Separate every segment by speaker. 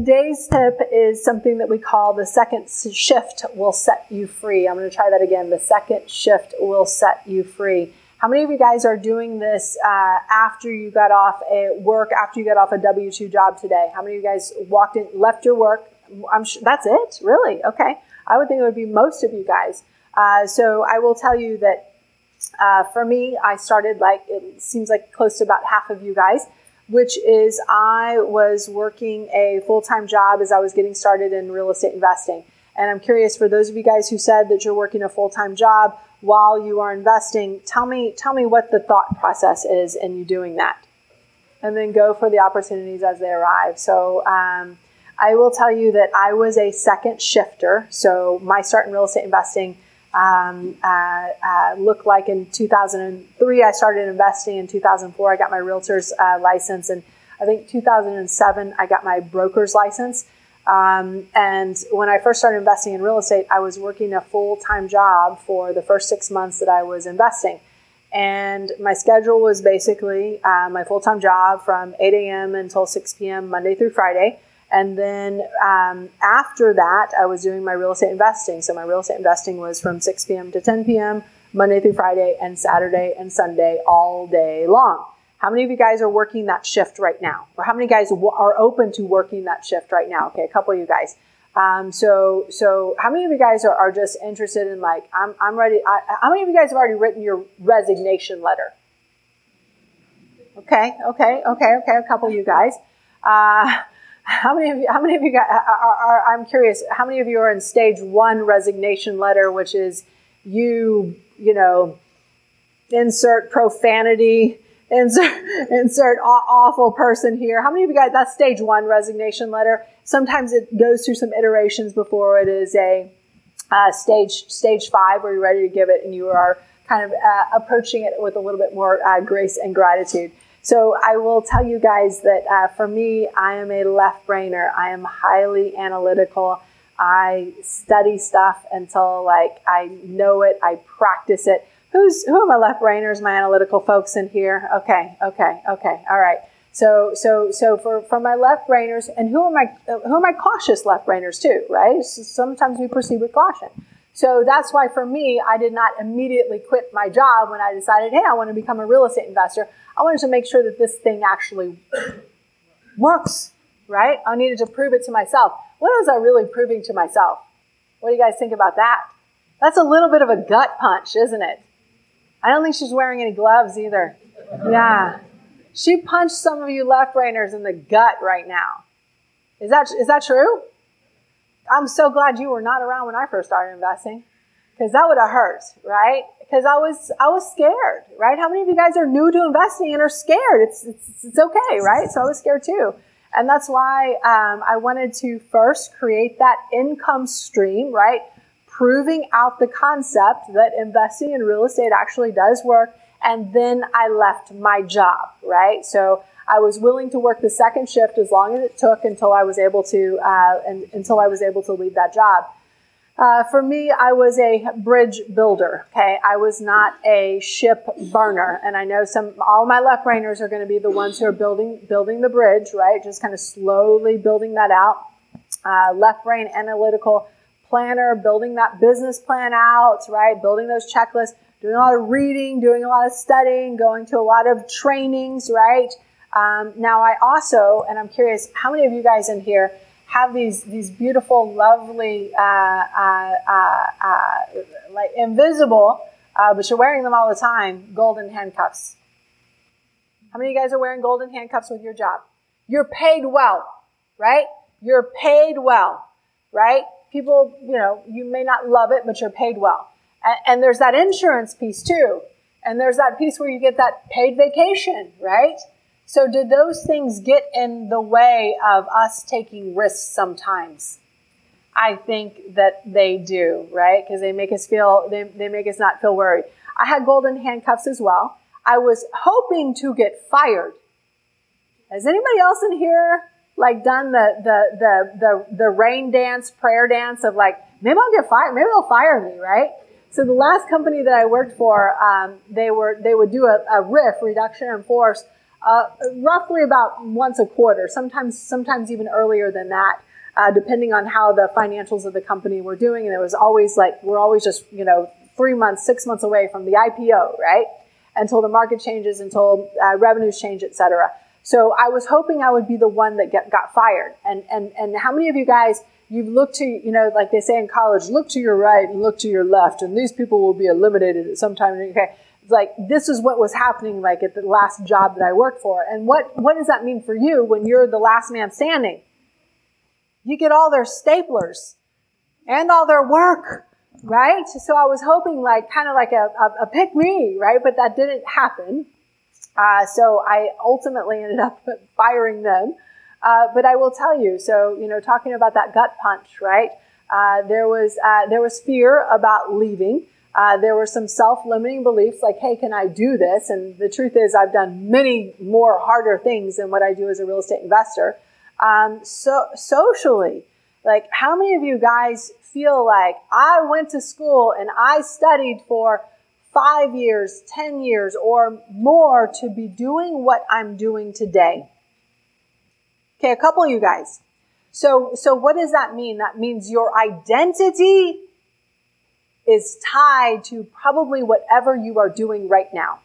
Speaker 1: Today's tip is something that we call the second shift will set you free. I'm going to try that again. The second shift will set you free. How many of you guys are doing this uh, after you got off a work, after you got off a W 2 job today? How many of you guys walked in, left your work? I'm sure that's it? Really? Okay. I would think it would be most of you guys. Uh, so I will tell you that uh, for me, I started like, it seems like close to about half of you guys, which is I was working a full time job as I was getting started in real estate investing. And I'm curious for those of you guys who said that you're working a full time job, while you are investing, tell me tell me what the thought process is in you doing that, and then go for the opportunities as they arrive. So. Um, I will tell you that I was a second shifter. So my start in real estate investing um, uh, uh, looked like in 2003. I started investing in 2004. I got my realtor's uh, license, and I think 2007 I got my broker's license. Um, and when I first started investing in real estate, I was working a full time job for the first six months that I was investing. And my schedule was basically uh, my full time job from 8 a.m. until 6 p.m., Monday through Friday. And then um, after that, I was doing my real estate investing. So my real estate investing was from 6 p.m. to 10 p.m., Monday through Friday, and Saturday and Sunday all day long. How many of you guys are working that shift right now? Or how many guys are open to working that shift right now? Okay, a couple of you guys. Um, so, so how many of you guys are, are just interested in like, I'm, I'm ready. I, how many of you guys have already written your resignation letter? Okay, okay, okay, okay. A couple of you guys. Uh, how many of you? How many of you guys are, are, are, I'm curious. How many of you are in stage one resignation letter, which is you, you know, insert profanity insert, insert awful person here. How many of you guys, that's stage one resignation letter. Sometimes it goes through some iterations before it is a uh, stage, stage five where you're ready to give it and you are kind of uh, approaching it with a little bit more uh, grace and gratitude. So I will tell you guys that uh, for me, I am a left brainer. I am highly analytical. I study stuff until like I know it, I practice it. Who's who are my left brainers, my analytical folks in here? Okay, okay, okay, all right. So so so for for my left brainers, and who are my who are my cautious left brainers too, right? So sometimes we proceed with caution. So that's why for me, I did not immediately quit my job when I decided, hey, I want to become a real estate investor. I wanted to make sure that this thing actually works, right? I needed to prove it to myself. What was I really proving to myself? What do you guys think about that? That's a little bit of a gut punch, isn't it? I don't think she's wearing any gloves either. Yeah. She punched some of you left brainers in the gut right now. Is that, is that true? I'm so glad you were not around when I first started investing because that would have hurt, right? Because I was, I was scared, right? How many of you guys are new to investing and are scared? It's, it's, it's okay, right? So I was scared too. And that's why um, I wanted to first create that income stream, right? proving out the concept that investing in real estate actually does work. And then I left my job, right? So I was willing to work the second shift as long as it took until I was able to, uh, and, until I was able to leave that job. Uh, for me, I was a bridge builder. Okay, I was not a ship burner, and I know some all my left brainers are going to be the ones who are building building the bridge, right? Just kind of slowly building that out. Uh, left brain analytical planner, building that business plan out, right? Building those checklists, doing a lot of reading, doing a lot of studying, going to a lot of trainings, right? Um, now, I also, and I'm curious, how many of you guys in here have these these beautiful, lovely, uh, uh, uh, uh like invisible, uh, but you're wearing them all the time, golden handcuffs? How many of you guys are wearing golden handcuffs with your job? You're paid well, right? You're paid well, right? people, you know, you may not love it, but you're paid well. And, and there's that insurance piece too. And there's that piece where you get that paid vacation, right? So do those things get in the way of us taking risks sometimes? I think that they do, right? Because they make us feel, they, they make us not feel worried. I had golden handcuffs as well. I was hoping to get fired. Has anybody else in here like done the the the the, the rain dance, prayer dance of like maybe I'll get fired, maybe they'll fire me, right? So the last company that I worked for, um, they were they would do a, a reduction in force, uh, roughly about once a quarter, sometimes sometimes even earlier than that, uh, depending on how the financials of the company were doing. And it was always like we're always just you know three months, six months away from the IPO, right? Until the market changes, until uh, revenues change, et cetera. So I was hoping I would be the one that get, got fired. And and and how many of you guys? you've looked to, you know, like they say in college, look to your right and look to your left, and these people will be eliminated at some time. Okay, like this is what was happening, like at the last job that I worked for. And what what does that mean for you when you're the last man standing? You get all their staplers and all their work, right? So I was hoping, like, kind of like a, a, a pick me, right? But that didn't happen. Uh, so I ultimately ended up firing them. Uh, but I will tell you, so you know, talking about that gut punch, right? Uh, there was uh, there was fear about leaving. Uh, there were some self-limiting beliefs like, "Hey, can I do this?" And the truth is, I've done many more harder things than what I do as a real estate investor. Um, so socially, like, how many of you guys feel like I went to school and I studied for five years, ten years, or more to be doing what I'm doing today? Okay, a couple of you guys. So, so what does that mean? That means your identity is tied to probably whatever you are doing right now.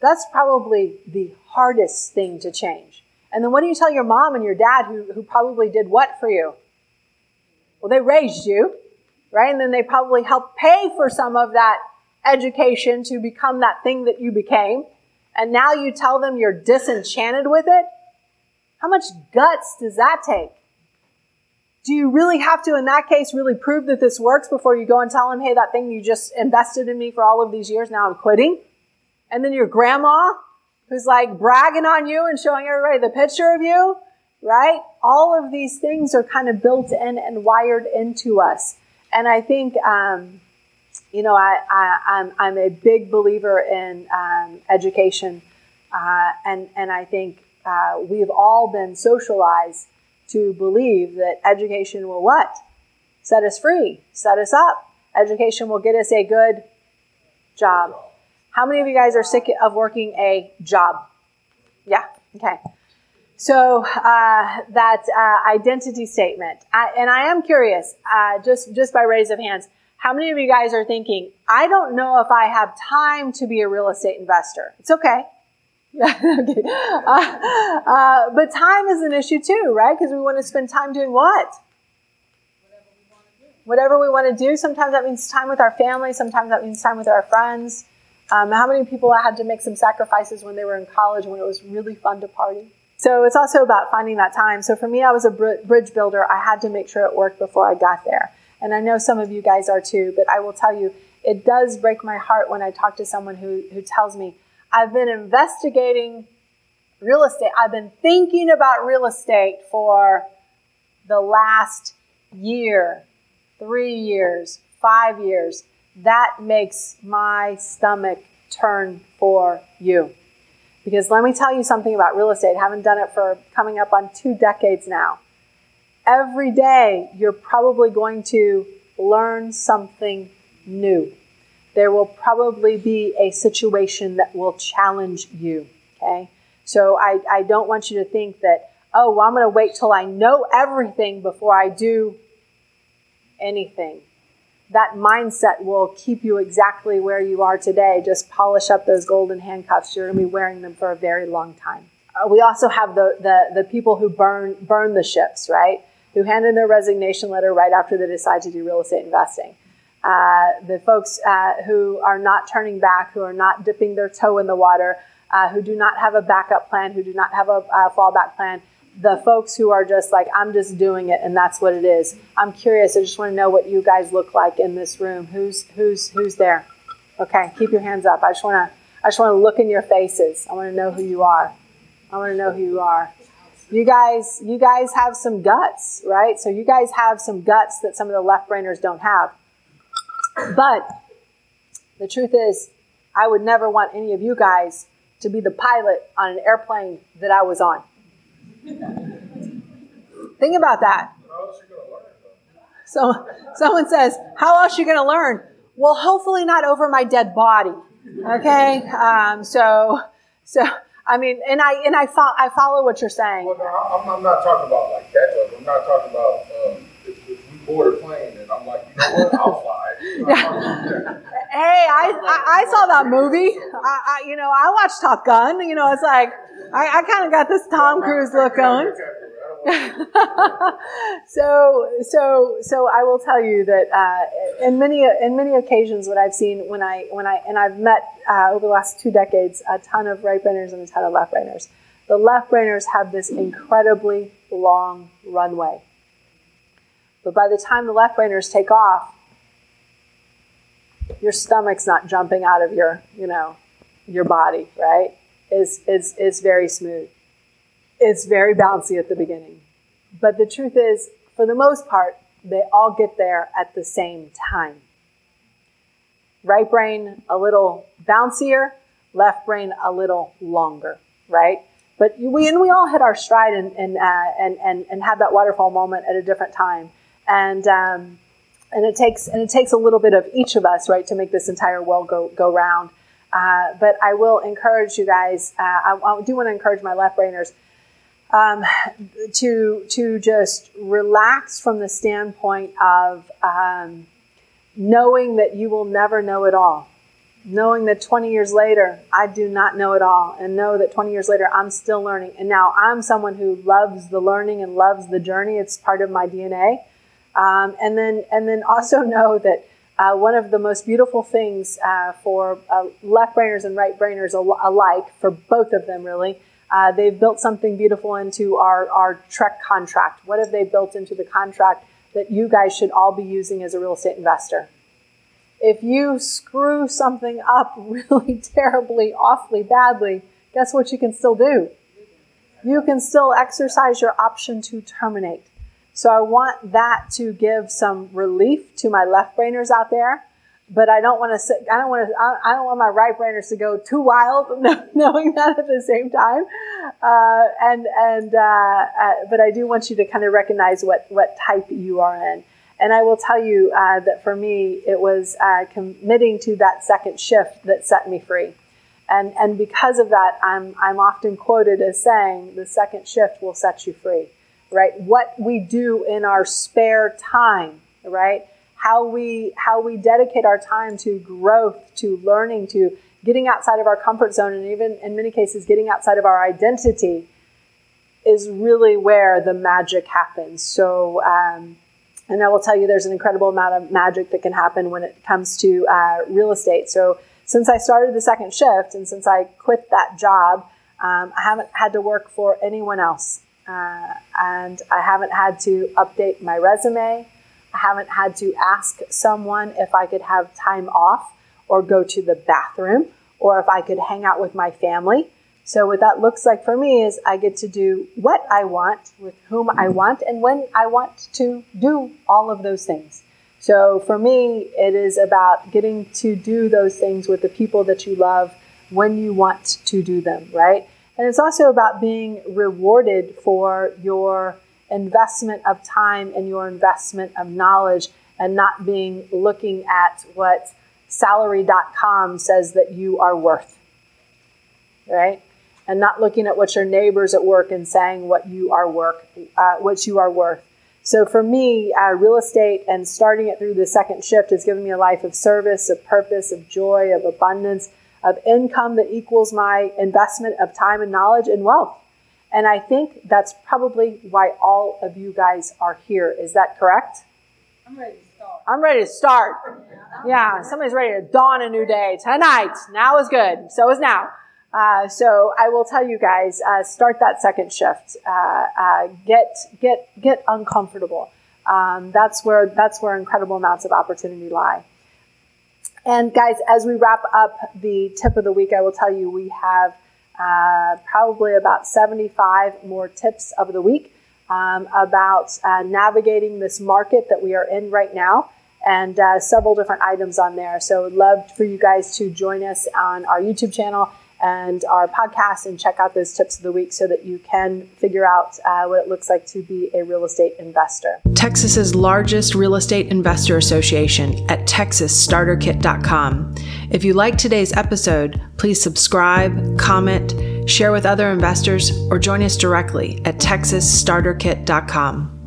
Speaker 1: That's probably the hardest thing to change. And then what do you tell your mom and your dad who, who probably did what for you? Well, they raised you, right? And then they probably helped pay for some of that education to become that thing that you became. And now you tell them you're disenchanted with it. How much guts does that take? Do you really have to, in that case, really prove that this works before you go and tell them, hey, that thing you just invested in me for all of these years, now I'm quitting? And then your grandma, who's like bragging on you and showing everybody the picture of you, right? All of these things are kind of built in and wired into us. And I think, um, you know, I, I, am a big believer in um, education. Uh, and, and I think uh, we've all been socialized to believe that education will what? Set us free, set us up. Education will get us a good job. How many of you guys are sick of working a job? Yeah, okay. So uh, that uh, identity statement, I, and I am curious, uh, just just by raise of hands, how many of you guys are thinking, I don't know if I have time to be a real estate investor? It's okay. okay. Uh, uh, but time is an issue too, right? Because we want to spend time doing what? Whatever we want to do. Sometimes that means time with our family. Sometimes that means time with our friends. Um, how many people had to make some sacrifices when they were in college when it was really fun to party? So it's also about finding that time. So for me, I was a bridge builder. I had to make sure it worked before I got there. And I know some of you guys are too, but I will tell you, it does break my heart when I talk to someone who, who tells me, I've been investigating real estate. I've been thinking about real estate for the last year, three years, five years. That makes my stomach turn for you. Because let me tell you something about real estate. I haven't done it for coming up on two decades now. Every day, you're probably going to learn something new there will probably be a situation that will challenge you. Okay? So I, I don't want you to think that, oh, well, I'm going to wait till I know everything before I do anything. That mindset will keep you exactly where you are today. Just polish up those golden handcuffs. You're going to be wearing them for a very long time. Uh, we also have the, the, the people who burn, burn the ships, right? Who hand in their resignation letter right after they decide to do real estate investing uh, the folks uh, who are not turning back, who are not dipping their toe in the water, uh, who do not have a backup plan, who do not have a, fallback plan, the folks who are just like, I'm just doing it and that's what it is. I'm curious. I just want to know what you guys look like in this room. Who's who's who's there? Okay, keep your hands up. I just want to I just want to look in your faces. I want to know who you are. I want to know who you are. You guys, you guys have some guts, right? So you guys have some guts that some of the left brainers don't have. But the truth is, I would never want any of you guys to be the pilot on an airplane that I was on. Think about that. So someone says, "How else are you going to learn?" Well, hopefully not over my dead body. Okay, um, so so I mean, and I and I, fo- I follow what you're saying.
Speaker 2: Well, no, I'm, I'm not talking about like that. I'm not talking about um, if, if we board a plane and I'm like, I'll
Speaker 1: hey, I, I, I saw that movie. I, I, you know I watched Top Gun. You know, it's like I, I kind of got this Tom Cruise look going. so so so I will tell you that uh, in many in many occasions what I've seen when I when I and I've met uh, over the last two decades a ton of right brainers and a ton of left brainers. The left brainers have this incredibly long runway, but by the time the left brainers take off, your stomach's not jumping out of your you know your body, right? Is is is very smooth it's very bouncy at the beginning. But the truth is, for the most part, they all get there at the same time. Right brain a little bouncier, left brain a little longer, right? But we and we all hit our stride and and uh, and, and and have that waterfall moment at a different time, and um, and it takes and it takes a little bit of each of us, right, to make this entire well go go round. Uh, but I will encourage you guys. Uh, I, I do want to encourage my left brainers um, to to just relax from the standpoint of um, knowing that you will never know it all, knowing that 20 years later I do not know it all, and know that 20 years later I'm still learning. And now I'm someone who loves the learning and loves the journey. It's part of my DNA. Um, and then and then also know that. Uh, one of the most beautiful things uh, for uh, left brainers and right brainers al- alike, for both of them really, uh, they've built something beautiful into our, our TREC contract. What have they built into the contract that you guys should all be using as a real estate investor? If you screw something up really terribly, awfully badly, guess what you can still do? You can still exercise your option to terminate. So I want that to give some relief to my left brainers out there but I don't want to I don't want to, I don't want my right brainers to go too wild, knowing that at the same time. Uh, and, and, uh, uh, but I do want you to kind of recognize what, what type you are in. And I will tell you uh, that for me, it was uh, committing to that second shift that set me free. And, and because of that, I'm, I'm often quoted as saying, the second shift will set you free, right? What we do in our spare time, right? how we how we dedicate our time to growth, to learning, to getting outside of our comfort zone, and even in many cases getting outside of our identity is really where the magic happens. So. Um, and I will tell you, there's an incredible amount of magic that can happen when it comes to uh, real estate. So, since I started the second shift and since I quit that job, um, I haven't had to work for anyone else. Uh, and I haven't had to update my resume. I haven't had to ask someone if I could have time off or go to the bathroom or if I could hang out with my family. So, what that looks like for me is I get to do what I want with whom I want and when I want to do all of those things. So, for me, it is about getting to do those things with the people that you love when you want to do them, right? And it's also about being rewarded for your investment of time and your investment of knowledge and not being looking at what salary.com says that you are worth. Right? And not looking at what your neighbors at work and saying what you are work, uh, what you are worth. So for me, uh, real estate and starting it through the second shift has given me a life of service, of purpose, of joy, of abundance, of income that equals my investment of time and knowledge and wealth. And I think that's probably why all of you guys are here. Is that correct?
Speaker 3: I'm ready to start.
Speaker 1: I'm ready to start. Yeah, somebody's ready to dawn a new day tonight. Now is good. So is now. Uh, so I will tell you guys, uh, start that second shift. Uh, uh get get get uncomfortable. Um, that's where that's where incredible amounts of opportunity lie. And guys, as we wrap up the tip of the week, I will tell you we have uh, probably about 75 more tips of the week um, about uh, navigating this market that we are in right now and uh, several different items on there. So, would love for you guys to join us on our YouTube channel and our podcast and check out those tips of the week so that you can figure out uh, what it looks like to be a real estate investor.
Speaker 4: Texas's largest real estate investor association at texasstarterkit.com. If you like today's episode, please subscribe, comment, share with other investors, or join us directly at texasstarterkit.com.